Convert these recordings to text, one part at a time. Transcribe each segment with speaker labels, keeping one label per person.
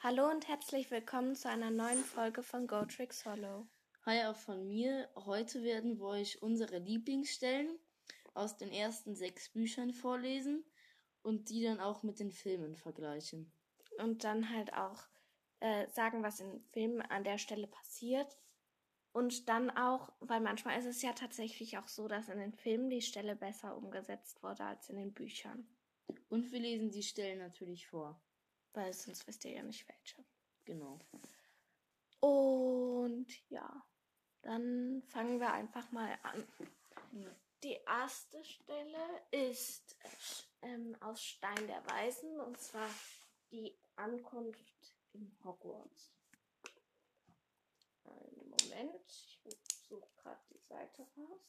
Speaker 1: Hallo und herzlich willkommen zu einer neuen Folge von GoTricks Hollow.
Speaker 2: Hi auch von mir. Heute werden wir euch unsere Lieblingsstellen aus den ersten sechs Büchern vorlesen und die dann auch mit den Filmen vergleichen.
Speaker 1: Und dann halt auch äh, sagen, was in Filmen an der Stelle passiert. Und dann auch, weil manchmal ist es ja tatsächlich auch so, dass in den Filmen die Stelle besser umgesetzt wurde als in den Büchern.
Speaker 2: Und wir lesen die Stellen natürlich vor.
Speaker 1: Weil sonst wisst ihr ja nicht welche.
Speaker 2: Genau.
Speaker 1: Und ja, dann fangen wir einfach mal an. Die erste Stelle ist ähm, aus Stein der Weisen und zwar die Ankunft in Hogwarts. Einen Moment, ich suche gerade die Seite raus.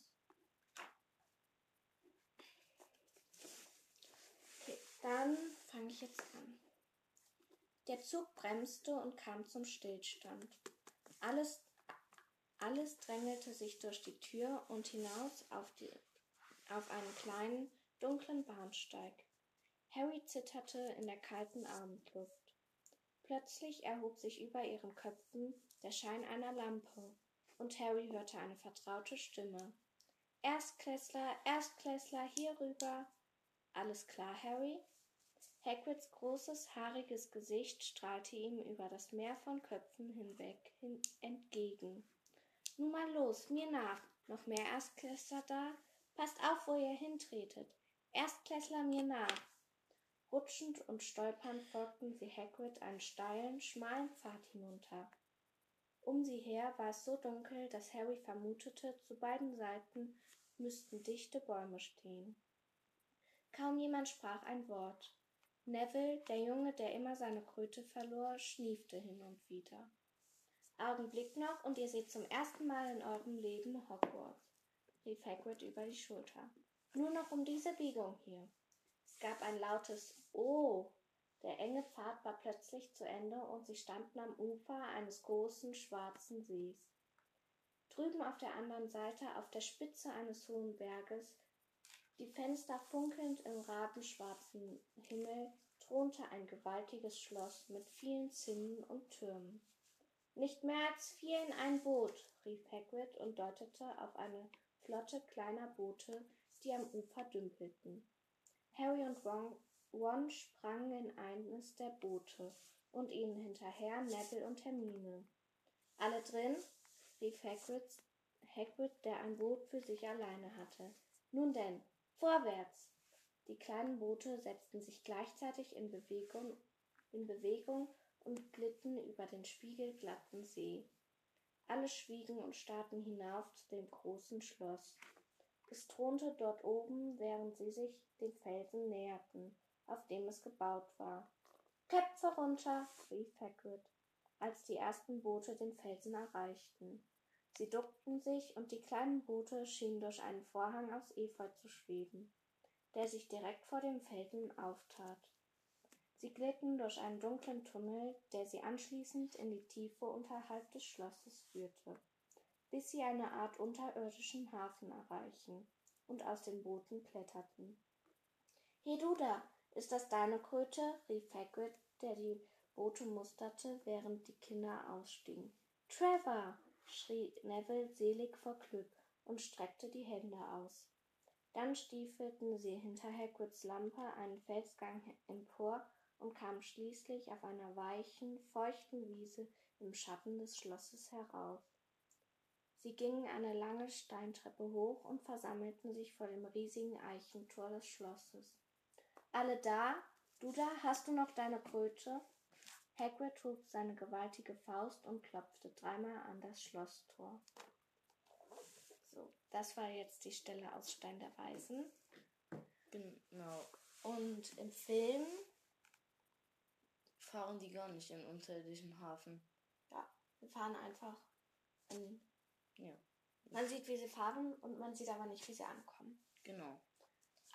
Speaker 1: Okay, dann fange ich jetzt an. Der Zug bremste und kam zum Stillstand. Alles, alles drängelte sich durch die Tür und hinaus auf, die, auf einen kleinen, dunklen Bahnsteig. Harry zitterte in der kalten Abendluft. Plötzlich erhob sich über ihren Köpfen der Schein einer Lampe, und Harry hörte eine vertraute Stimme. Erstklässler, Erstklässler, hierüber. Alles klar, Harry? Hagrids großes, haariges Gesicht strahlte ihm über das Meer von Köpfen hinweg hin entgegen. Nun mal los, mir nach. Noch mehr Erstklässler da? Passt auf, wo ihr hintretet. Erstklässler mir nach. Rutschend und stolpernd folgten sie Hagrid einen steilen, schmalen Pfad hinunter. Um sie her war es so dunkel, dass Harry vermutete, zu beiden Seiten müssten dichte Bäume stehen. Kaum jemand sprach ein Wort. Neville, der Junge, der immer seine Kröte verlor, schniefte hin und wieder. Augenblick noch, und ihr seht zum ersten Mal in eurem Leben Hogwarts, rief Hagrid über die Schulter. Nur noch um diese Biegung hier. Es gab ein lautes Oh. Der enge Pfad war plötzlich zu Ende und sie standen am Ufer eines großen schwarzen Sees. Drüben auf der anderen Seite, auf der Spitze eines hohen Berges, die Fenster funkelnd im rabenschwarzen Himmel, thronte ein gewaltiges Schloss mit vielen Zinnen und Türmen. Nicht mehr als vier in ein Boot, rief Hagrid und deutete auf eine Flotte kleiner Boote, die am Ufer dümpelten. Harry und Ron, Ron sprangen in eines der Boote und ihnen hinterher Neville und Hermine. Alle drin? rief Hagrid, Hagrid, der ein Boot für sich alleine hatte. Nun denn, Vorwärts! Die kleinen Boote setzten sich gleichzeitig in Bewegung, in Bewegung und glitten über den spiegelglatten See. Alle schwiegen und starrten hinauf zu dem großen Schloss. Es thronte dort oben, während sie sich den Felsen näherten, auf dem es gebaut war. Köpfe runter! rief Hagrid, als die ersten Boote den Felsen erreichten. Sie duckten sich, und die kleinen Boote schienen durch einen Vorhang aus Efeu zu schweben, der sich direkt vor dem Felsen auftat. Sie glitten durch einen dunklen Tunnel, der sie anschließend in die Tiefe unterhalb des Schlosses führte, bis sie eine Art unterirdischen Hafen erreichen und aus den Booten kletterten. He du da, ist das deine Kröte? rief Hagrid, der die Boote musterte, während die Kinder ausstiegen. Trevor! Schrie Neville selig vor Glück und streckte die Hände aus. Dann stiefelten sie hinter Hagrids Lampe einen Felsgang empor und kamen schließlich auf einer weichen, feuchten Wiese im Schatten des Schlosses herauf. Sie gingen eine lange Steintreppe hoch und versammelten sich vor dem riesigen Eichentor des Schlosses. Alle da? Du da? Hast du noch deine Kröte? Hagrid hob seine gewaltige Faust und klopfte dreimal an das Schlosstor. So, das war jetzt die Stelle aus Stein der Weisen.
Speaker 2: Genau.
Speaker 1: Und im Film,
Speaker 2: Fahren die gar nicht in unterirdischen Hafen.
Speaker 1: ja, wir fahren einfach in.
Speaker 2: Ja,
Speaker 1: Man sieht, wie sie fahren und man sieht aber nicht, wie sie ankommen.
Speaker 2: genau.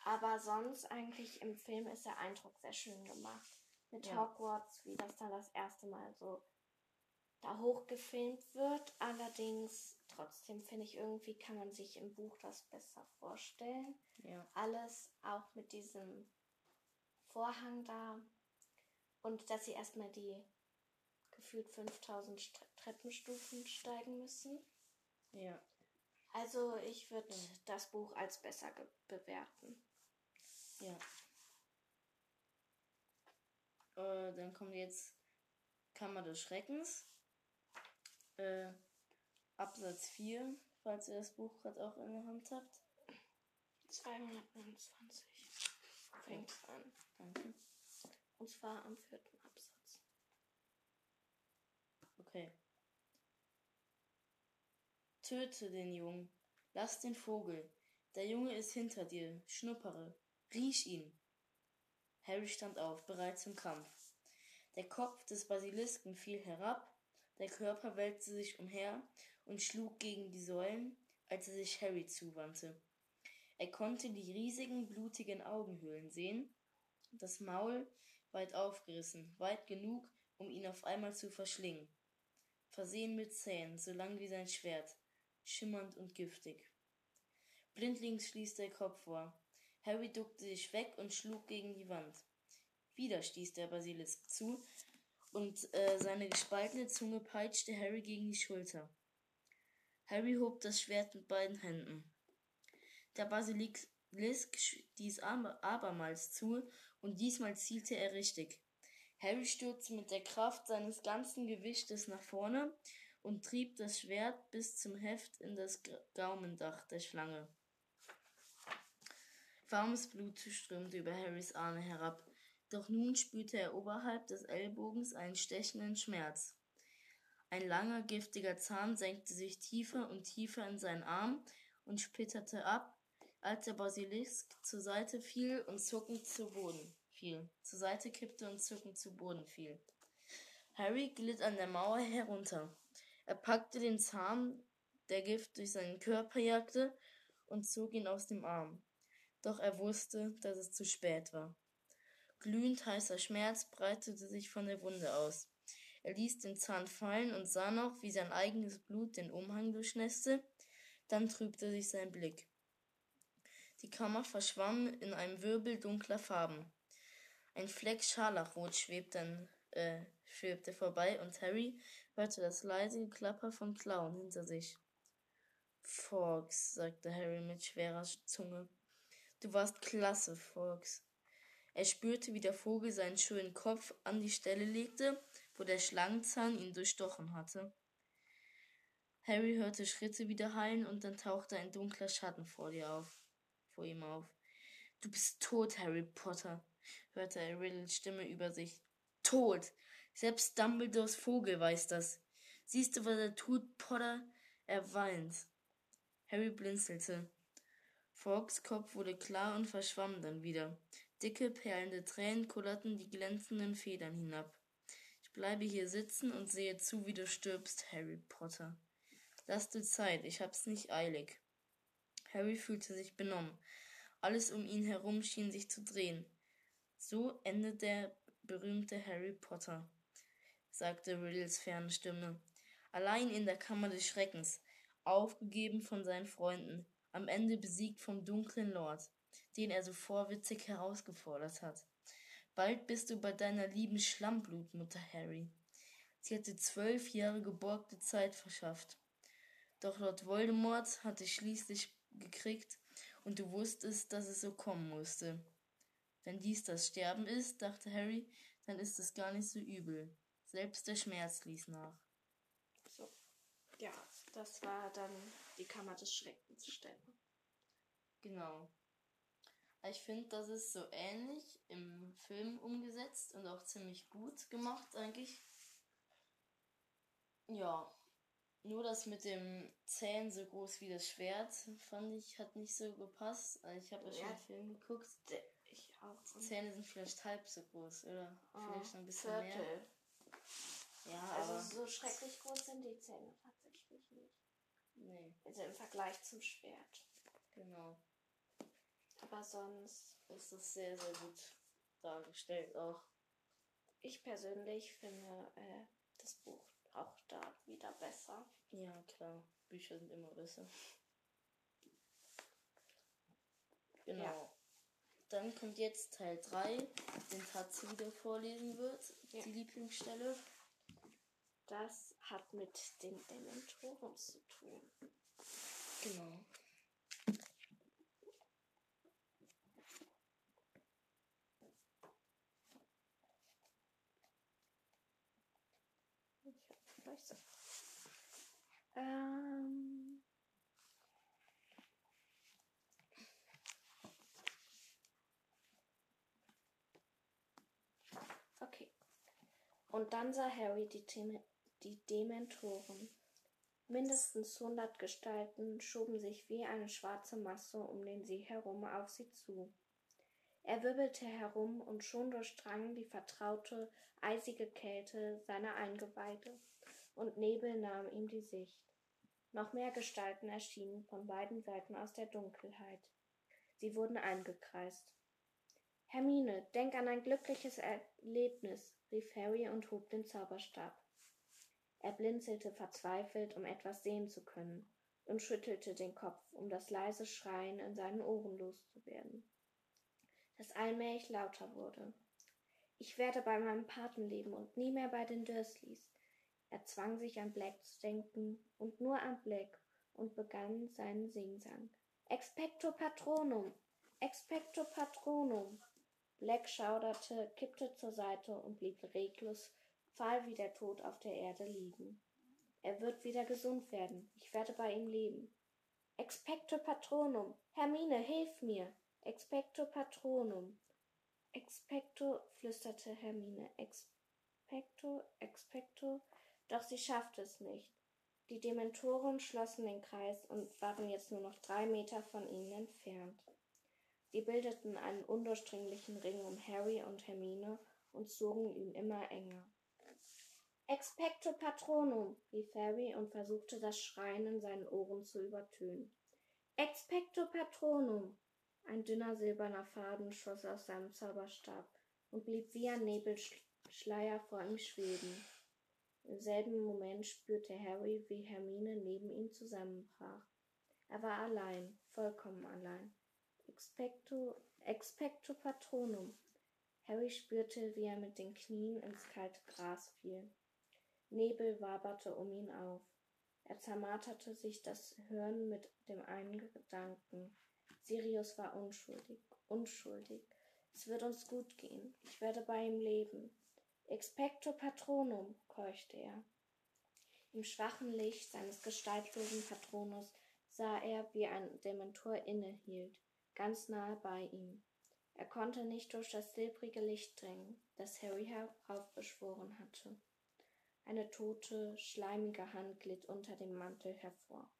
Speaker 1: Aber sonst eigentlich im Film ist der Eindruck sehr schön gemacht. Mit
Speaker 2: Ja.
Speaker 1: Hogwarts, wie das dann das erste Mal so da hochgefilmt wird. Allerdings, trotzdem finde ich, irgendwie kann man sich im Buch das besser vorstellen.
Speaker 2: Ja.
Speaker 1: Alles auch mit diesem Vorhang da. Und dass sie erstmal die gefühlt 5000 Stre Treppenstufen steigen müssen.
Speaker 2: Ja.
Speaker 1: Also ich würde das Buch als besser bewerten.
Speaker 2: Ja. Äh, dann kommt jetzt Kammer des Schreckens. Äh, Absatz 4, falls ihr das Buch gerade auch in der Hand habt.
Speaker 1: 229 fängt an.
Speaker 2: Danke.
Speaker 1: Und zwar am vierten Absatz.
Speaker 2: Okay. Töte den Jungen. Lass den Vogel. Der Junge ist hinter dir. Schnuppere. Riech ihn. Harry stand auf, bereit zum Kampf. Der Kopf des Basilisken fiel herab, der Körper wälzte sich umher und schlug gegen die Säulen, als er sich Harry zuwandte. Er konnte die riesigen, blutigen Augenhöhlen sehen, das Maul weit aufgerissen, weit genug, um ihn auf einmal zu verschlingen. Versehen mit Zähnen, so lang wie sein Schwert, schimmernd und giftig. Blindlings stieß der Kopf vor. Harry duckte sich weg und schlug gegen die Wand. Wieder stieß der Basilisk zu, und äh, seine gespaltene Zunge peitschte Harry gegen die Schulter. Harry hob das Schwert mit beiden Händen. Der Basilisk stieß abermals zu, und diesmal zielte er richtig. Harry stürzte mit der Kraft seines ganzen Gewichtes nach vorne und trieb das Schwert bis zum Heft in das Gaumendach der Schlange. Warmes Blut strömte über Harrys Arme herab, doch nun spürte er oberhalb des Ellbogens einen stechenden Schmerz. Ein langer, giftiger Zahn senkte sich tiefer und tiefer in seinen Arm und splitterte ab, als der Basilisk zur Seite fiel und zuckend zu Boden fiel, zur Seite kippte und zuckend zu Boden fiel. Harry glitt an der Mauer herunter. Er packte den Zahn, der Gift durch seinen Körper jagte, und zog ihn aus dem Arm. Doch er wusste, dass es zu spät war. Glühend heißer Schmerz breitete sich von der Wunde aus. Er ließ den Zahn fallen und sah noch, wie sein eigenes Blut den Umhang durchnässte. Dann trübte sich sein Blick. Die Kammer verschwamm in einem Wirbel dunkler Farben. Ein Fleck Scharlachrot schwebte, äh, schwebte vorbei und Harry hörte das leise Geklapper von Klauen hinter sich. Fox, sagte Harry mit schwerer Zunge. Du warst klasse, Fox. Er spürte, wie der Vogel seinen schönen Kopf an die Stelle legte, wo der Schlangenzahn ihn durchstochen hatte. Harry hörte Schritte wieder hallen und dann tauchte ein dunkler Schatten vor dir auf, vor ihm auf. Du bist tot, Harry Potter, hörte er Riddles Stimme über sich. Tot! Selbst Dumbledores Vogel weiß das. Siehst du, was er tut, Potter? Er weint. Harry blinzelte. Fawkes Kopf wurde klar und verschwamm dann wieder. Dicke, perlende Tränen kullerten die glänzenden Federn hinab. Ich bleibe hier sitzen und sehe zu, wie du stirbst, Harry Potter. Lass dir Zeit, ich hab's nicht eilig. Harry fühlte sich benommen. Alles um ihn herum schien sich zu drehen. So endet der berühmte Harry Potter, sagte Riddles ferne Stimme. Allein in der Kammer des Schreckens, aufgegeben von seinen Freunden, am Ende besiegt vom dunklen Lord, den er so vorwitzig herausgefordert hat. Bald bist du bei deiner lieben Schlammblutmutter, Harry. Sie hat dir zwölf Jahre geborgte Zeit verschafft. Doch Lord Voldemort hat dich schließlich gekriegt und du wusstest, dass es so kommen musste. Wenn dies das Sterben ist, dachte Harry, dann ist es gar nicht so übel. Selbst der Schmerz ließ nach.
Speaker 1: So. Ja, das war dann die Kammer des Schreckens stellen.
Speaker 2: Genau. Ich finde, das ist so ähnlich im Film umgesetzt und auch ziemlich gut gemacht eigentlich. Ja. Nur das mit dem Zähnen so groß wie das Schwert, fand ich, hat nicht so gepasst. Also ich habe ja schon den Film geguckt.
Speaker 1: Ich auch.
Speaker 2: Die Zähne sind vielleicht halb so groß, oder?
Speaker 1: Oh,
Speaker 2: vielleicht ein bisschen
Speaker 1: Viertel.
Speaker 2: mehr. Ja,
Speaker 1: Also
Speaker 2: aber.
Speaker 1: so schrecklich groß sind die Zähne.
Speaker 2: Nee,
Speaker 1: Also im Vergleich zum Schwert.
Speaker 2: genau.
Speaker 1: Aber sonst,
Speaker 2: Ist das sehr, sehr gut dargestellt auch.
Speaker 1: ich persönlich finde äh, das Buch auch da wieder besser.
Speaker 2: Ja, klar. Bücher sind immer besser. Genau.
Speaker 1: Ja.
Speaker 2: Dann kommt jetzt Teil 3, den Tatze wieder vorlesen wird.
Speaker 1: Ja.
Speaker 2: Die Lieblingsstelle.
Speaker 1: Das hat mit den Dementoren zu tun.
Speaker 2: Genau.
Speaker 1: Ich hab gleich so. Ähm. Okay. Und dann sah Harry die, Dem die Dementoren. Mindestens hundert Gestalten schoben sich wie eine schwarze Masse um den See herum auf sie zu. Er wirbelte herum und schon durchdrang die vertraute, eisige Kälte seiner Eingeweide, und Nebel nahm ihm die Sicht. Noch mehr Gestalten erschienen von beiden Seiten aus der Dunkelheit. Sie wurden eingekreist. Hermine, denk an ein glückliches Erlebnis, rief Harry und hob den Zauberstab. Er blinzelte verzweifelt, um etwas sehen zu können, und schüttelte den Kopf, um das leise Schreien in seinen Ohren loszuwerden, das allmählich lauter wurde. Ich werde bei meinem Paten leben und nie mehr bei den Dursleys. Er zwang sich an Black zu denken und nur an Black und begann seinen Singsang. Expecto Patronum! Expecto Patronum! Black schauderte, kippte zur Seite und blieb reglos fahl wie der Tod auf der Erde liegen. Er wird wieder gesund werden. Ich werde bei ihm leben. Expecto Patronum. Hermine, hilf mir. Expecto Patronum. Expecto, flüsterte Hermine. Expecto, expecto. Doch sie schaffte es nicht. Die Dementoren schlossen den Kreis und waren jetzt nur noch drei Meter von ihnen entfernt. Sie bildeten einen undurchdringlichen Ring um Harry und Hermine und zogen ihn immer enger. Expecto Patronum, rief Harry und versuchte das Schreien in seinen Ohren zu übertönen. Expecto Patronum! Ein dünner silberner Faden schoss aus seinem Zauberstab und blieb wie ein Nebelschleier vor ihm schweben. Im selben Moment spürte Harry, wie Hermine neben ihm zusammenbrach. Er war allein, vollkommen allein. Expecto, expecto Patronum. Harry spürte, wie er mit den Knien ins kalte Gras fiel. Nebel waberte um ihn auf. Er zermarterte sich das Hirn mit dem einen Gedanken. Sirius war unschuldig, unschuldig. Es wird uns gut gehen. Ich werde bei ihm leben. Expecto Patronum, keuchte er. Im schwachen Licht seines gestaltlosen Patronus sah er, wie ein Dementor innehielt, ganz nahe bei ihm. Er konnte nicht durch das silbrige Licht dringen, das Harry heraufbeschworen hatte. Eine tote, schleimige Hand glitt unter dem Mantel hervor.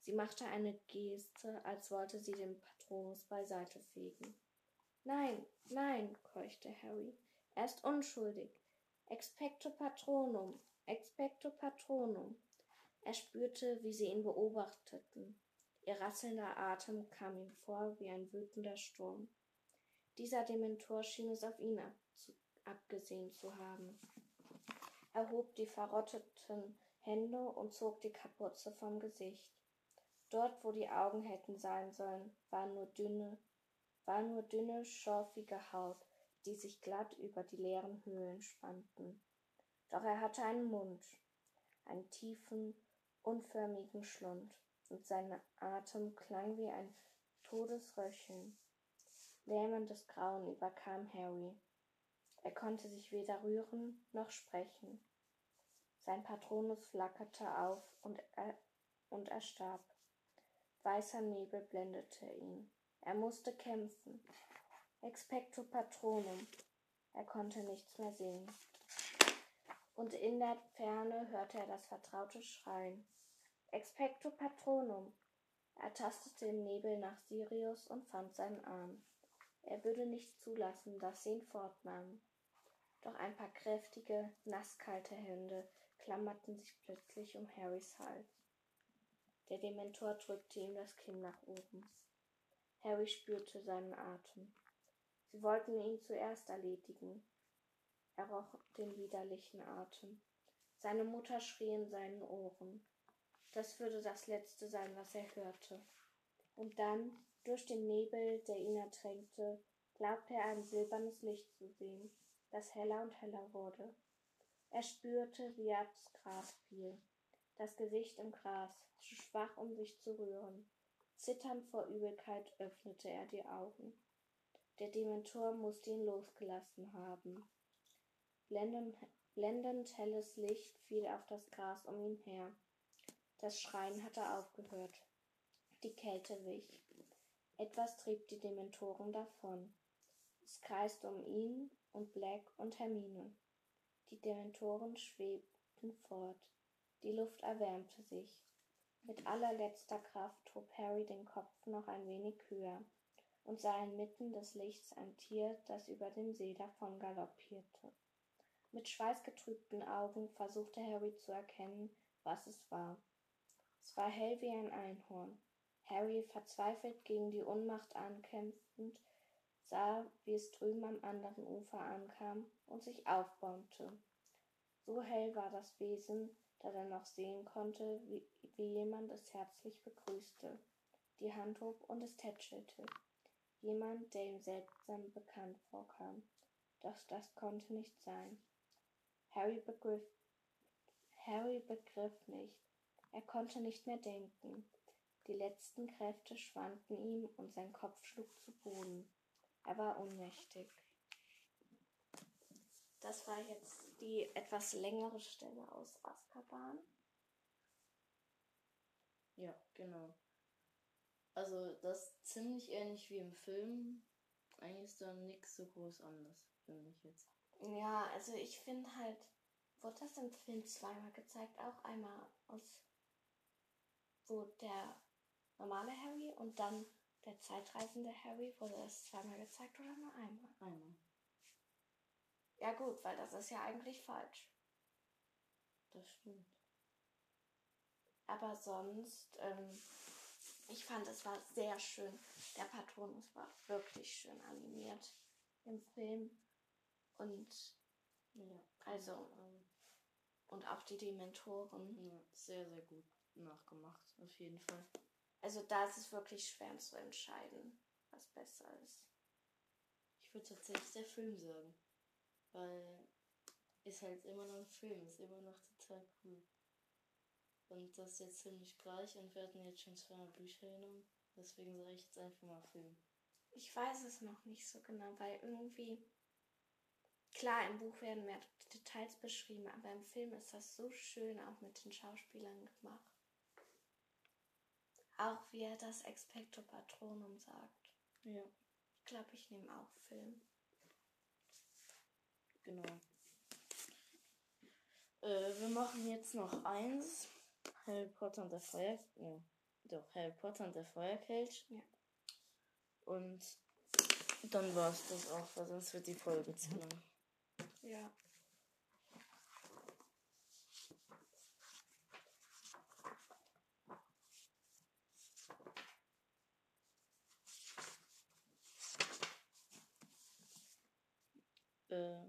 Speaker 1: Sie machte eine Geste, als wollte sie den Patronus beiseite fegen. Nein, nein, keuchte Harry. Er ist unschuldig. Expecto Patronum, expecto Patronum. Er spürte, wie sie ihn beobachteten. Ihr rasselnder Atem kam ihm vor wie ein wütender Sturm. Dieser Dementor schien es auf ihn abgesehen zu haben. Er hob die verrotteten Hände und zog die Kapuze vom Gesicht. Dort, wo die Augen hätten sein sollen, war nur dünne, war nur dünne, schorfige Haut, die sich glatt über die leeren Höhlen spannten. Doch er hatte einen Mund, einen tiefen, unförmigen Schlund, und sein Atem klang wie ein Todesröcheln. Lähmendes Grauen überkam Harry. Er konnte sich weder rühren noch sprechen. Sein Patronus flackerte auf und er, und er starb. Weißer Nebel blendete ihn. Er musste kämpfen. Expecto Patronum. Er konnte nichts mehr sehen. Und in der Ferne hörte er das vertraute Schreien. Expecto Patronum. Er tastete im Nebel nach Sirius und fand seinen Arm. Er würde nicht zulassen, dass sie ihn fortnahmen. Doch ein paar kräftige, nasskalte Hände klammerten sich plötzlich um Harrys Hals. Der Dementor drückte ihm das Kinn nach oben. Harry spürte seinen Atem. Sie wollten ihn zuerst erledigen. Er roch den widerlichen Atem. Seine Mutter schrie in seinen Ohren. Das würde das Letzte sein, was er hörte. Und dann, durch den Nebel, der ihn ertränkte, glaubte er ein silbernes Licht zu sehen das heller und heller wurde. Er spürte, wie er aufs Gras fiel, das Gesicht im Gras, zu schwach, um sich zu rühren. Zitternd vor Übelkeit öffnete er die Augen. Der Dementor musste ihn losgelassen haben. Blendend, blendend helles Licht fiel auf das Gras um ihn her. Das Schreien hatte aufgehört. Die Kälte wich. Etwas trieb die Dementoren davon. Es kreiste um ihn und Black und Hermine. Die Dementoren schwebten fort. Die Luft erwärmte sich. Mit allerletzter Kraft hob Harry den Kopf noch ein wenig höher und sah inmitten des Lichts ein Tier, das über dem See davon galoppierte. Mit schweißgetrübten Augen versuchte Harry zu erkennen, was es war. Es war hell wie ein Einhorn. Harry, verzweifelt gegen die Unmacht ankämpfend, sah, wie es drüben am anderen Ufer ankam und sich aufbäumte. So hell war das Wesen, dass er noch sehen konnte, wie, wie jemand es herzlich begrüßte, die Hand hob und es tätschelte. Jemand, der ihm seltsam bekannt vorkam. Doch das konnte nicht sein. Harry begriff, Harry begriff nicht. Er konnte nicht mehr denken. Die letzten Kräfte schwanden ihm und sein Kopf schlug zu Boden. Er war ohnmächtig. Das war jetzt die etwas längere Stelle aus Azkaban.
Speaker 2: Ja, genau. Also das ist ziemlich ähnlich wie im Film. Eigentlich ist da nichts so groß anders, finde ich jetzt.
Speaker 1: Ja, also ich finde halt, wurde das im Film zweimal gezeigt, auch einmal aus, wo der normale Harry und dann der zeitreisende Harry, wurde das zweimal gezeigt oder nur einmal?
Speaker 2: Einmal.
Speaker 1: Ja gut, weil das ist ja eigentlich falsch.
Speaker 2: Das stimmt.
Speaker 1: Aber sonst, ähm, ich fand, es war sehr schön. Der Patronus war wirklich schön animiert im Film. Und
Speaker 2: Ja.
Speaker 1: also, und auch die Dementoren.
Speaker 2: ja, sehr, sehr gut nachgemacht, auf jeden Fall.
Speaker 1: Also da ist es wirklich schwer zu entscheiden, was besser ist.
Speaker 2: Ich würde tatsächlich der Film sagen. Weil ist halt immer noch ein Film, ist immer noch total cool. Und das ist jetzt ziemlich gleich und wir hatten jetzt schon zweimal Bücher genommen. Deswegen sage ich jetzt einfach mal Film.
Speaker 1: Ich weiß es noch nicht so genau, weil irgendwie, klar, im Buch werden mehr Details beschrieben, aber im Film ist das so schön auch mit den Schauspielern gemacht. Auch wie er das Expecto Patronum sagt.
Speaker 2: Ja.
Speaker 1: Ich glaube, ich nehme auch Film.
Speaker 2: Genau. Äh, wir machen jetzt noch eins. Harry Potter und der Feuer... Ja, doch, Harry Potter und der Feuerkelch.
Speaker 1: Ja.
Speaker 2: Und dann war's das auch, weil sonst wird die Folge zu lang.
Speaker 1: Ja.
Speaker 2: Äh,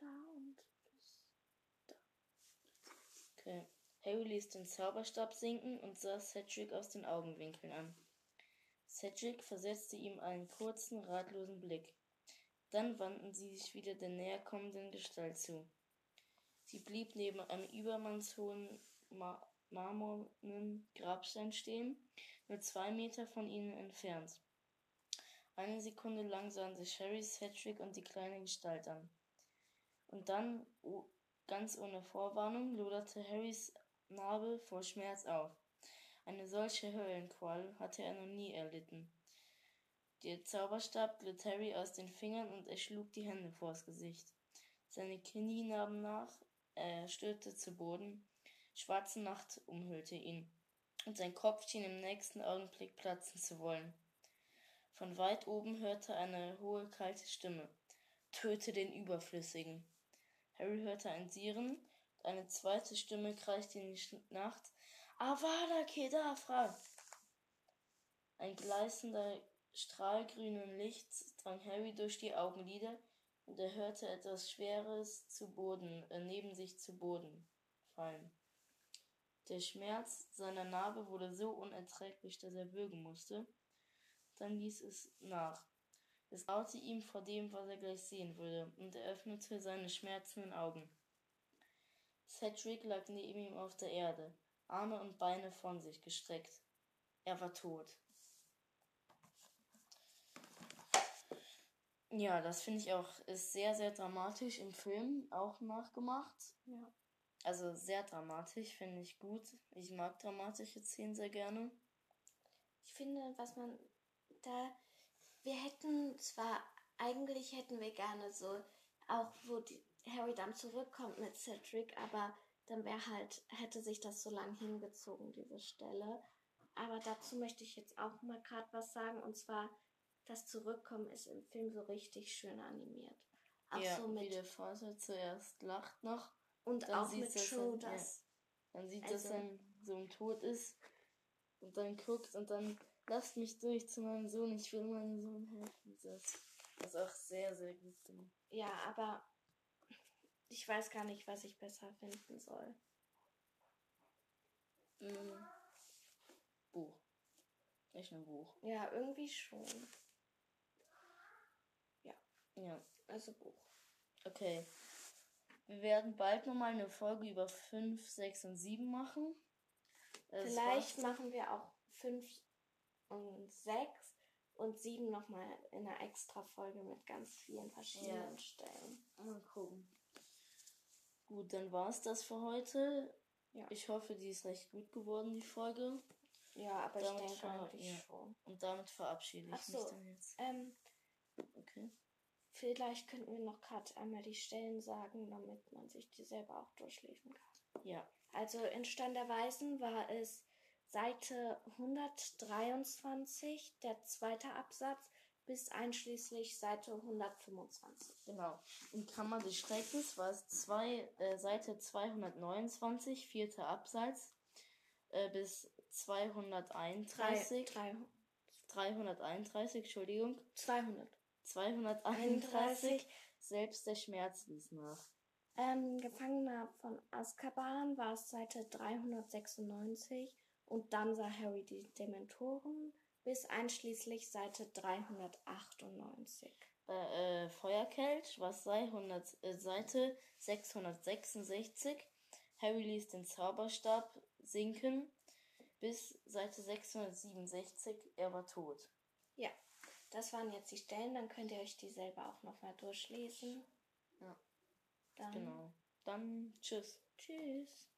Speaker 1: Da und bis.
Speaker 2: okay. Harry ließ den Zauberstab sinken und sah Cedric aus den Augenwinkeln an. Cedric versetzte ihm einen kurzen, ratlosen Blick. Dann wandten sie sich wieder der näher kommenden Gestalt zu. Sie blieb neben einem übermannshohen Ma marmornen Grabstein stehen, nur zwei Meter von ihnen entfernt. Eine Sekunde lang sahen sich Harry, Cedric und die kleine Gestalt an. Und dann, ganz ohne Vorwarnung, loderte Harrys Nabel vor Schmerz auf. Eine solche Höllenqual hatte er noch nie erlitten. Der Zauberstab glitt Harry aus den Fingern und er schlug die Hände vors Gesicht. Seine Knie nahmen nach, er stürzte zu Boden. Schwarze Nacht umhüllte ihn, und sein Kopf schien im nächsten Augenblick platzen zu wollen. Von weit oben hörte eine hohe, kalte Stimme. Töte den Überflüssigen. Harry hörte ein Siren, und eine zweite Stimme kreischte in die Nacht. Avada Kedavra! Ein gleißender Strahl grünen Lichts drang Harry durch die Augenlider, und er hörte etwas Schweres zu Boden, äh, neben sich zu Boden fallen. Der Schmerz seiner Narbe wurde so unerträglich, dass er würgen musste. Dann ließ es nach. Es graute ihm vor dem, was er gleich sehen würde, und er öffnete seine schmerzenden Augen. Cedric lag neben ihm auf der Erde, Arme und Beine von sich gestreckt. Er war tot. Ja, das finde ich auch, ist sehr, sehr dramatisch im Film auch nachgemacht.
Speaker 1: Ja.
Speaker 2: Also sehr dramatisch, finde ich gut. Ich mag dramatische Szenen sehr gerne.
Speaker 1: Ich finde, was man da, wir hätten zwar, eigentlich hätten wir gerne so, auch wo die, Harry dann zurückkommt mit Cedric, aber dann wäre halt, hätte sich das so lang hingezogen, diese Stelle. Aber dazu möchte ich jetzt auch mal gerade was sagen, und zwar, das Zurückkommen ist im Film so richtig schön animiert. Auch
Speaker 2: ja,
Speaker 1: so mit,
Speaker 2: wie der Vater zuerst lacht noch.
Speaker 1: Und
Speaker 2: dann
Speaker 1: auch mit
Speaker 2: du das
Speaker 1: True,
Speaker 2: dann, ja. Dann sieht, dass
Speaker 1: Also-
Speaker 2: sein Sohn tot ist. Und dann guckt und dann lasst mich durch zu meinem Sohn, ich will meinem Sohn helfen. Das ist auch sehr, sehr gut gemacht.
Speaker 1: ja, aber ich weiß gar nicht, was ich besser finden soll.
Speaker 2: Mhm. Buch. Nicht nur Buch.
Speaker 1: Ja, irgendwie schon.
Speaker 2: Ja.
Speaker 1: Also Buch.
Speaker 2: Okay. Wir werden bald nochmal eine Folge über 5, 6 und 7 machen. Das
Speaker 1: Vielleicht
Speaker 2: war's.
Speaker 1: machen wir auch fünf und sechs und sieben nochmal in einer extra Folge mit ganz vielen verschiedenen
Speaker 2: Ja.
Speaker 1: Stellen.
Speaker 2: Mal gucken. Gut, dann war's das für heute.
Speaker 1: Ja.
Speaker 2: Ich hoffe, die ist recht gut geworden, die Folge.
Speaker 1: Ja, aber
Speaker 2: Damit
Speaker 1: ich denke eigentlich
Speaker 2: ja.
Speaker 1: schon.
Speaker 2: Und damit verabschiede ich
Speaker 1: Ach so.
Speaker 2: mich dann jetzt.
Speaker 1: Ähm,
Speaker 2: Okay.
Speaker 1: Vielleicht könnten wir noch gerade einmal die Stellen sagen, damit man sich die selber auch durchlesen kann.
Speaker 2: Ja.
Speaker 1: Also in Stand der Weisen war es Seite 123, der zweite Absatz, bis einschließlich Seite 125.
Speaker 2: Genau. In Kammer des Schreckens war es zwei, äh, Seite 229, vierter Absatz, äh, bis 231,
Speaker 1: Drei,
Speaker 2: 331, Entschuldigung,
Speaker 1: 200.
Speaker 2: 231, selbst der Schmerz ließ nach.
Speaker 1: Ähm, Gefangener von Azkaban war es Seite 396 und dann sah Harry die Dementoren bis einschließlich Seite 398.
Speaker 2: Bei äh, Feuerkelch war es sei 100, äh, Seite 666. Harry ließ den Zauberstab sinken bis Seite 667. Er war tot.
Speaker 1: Ja, das waren jetzt die Stellen, dann könnt ihr euch die selber auch nochmal durchlesen.
Speaker 2: Ja.
Speaker 1: Dann
Speaker 2: Genau. Dann tschüss.
Speaker 1: tschüss.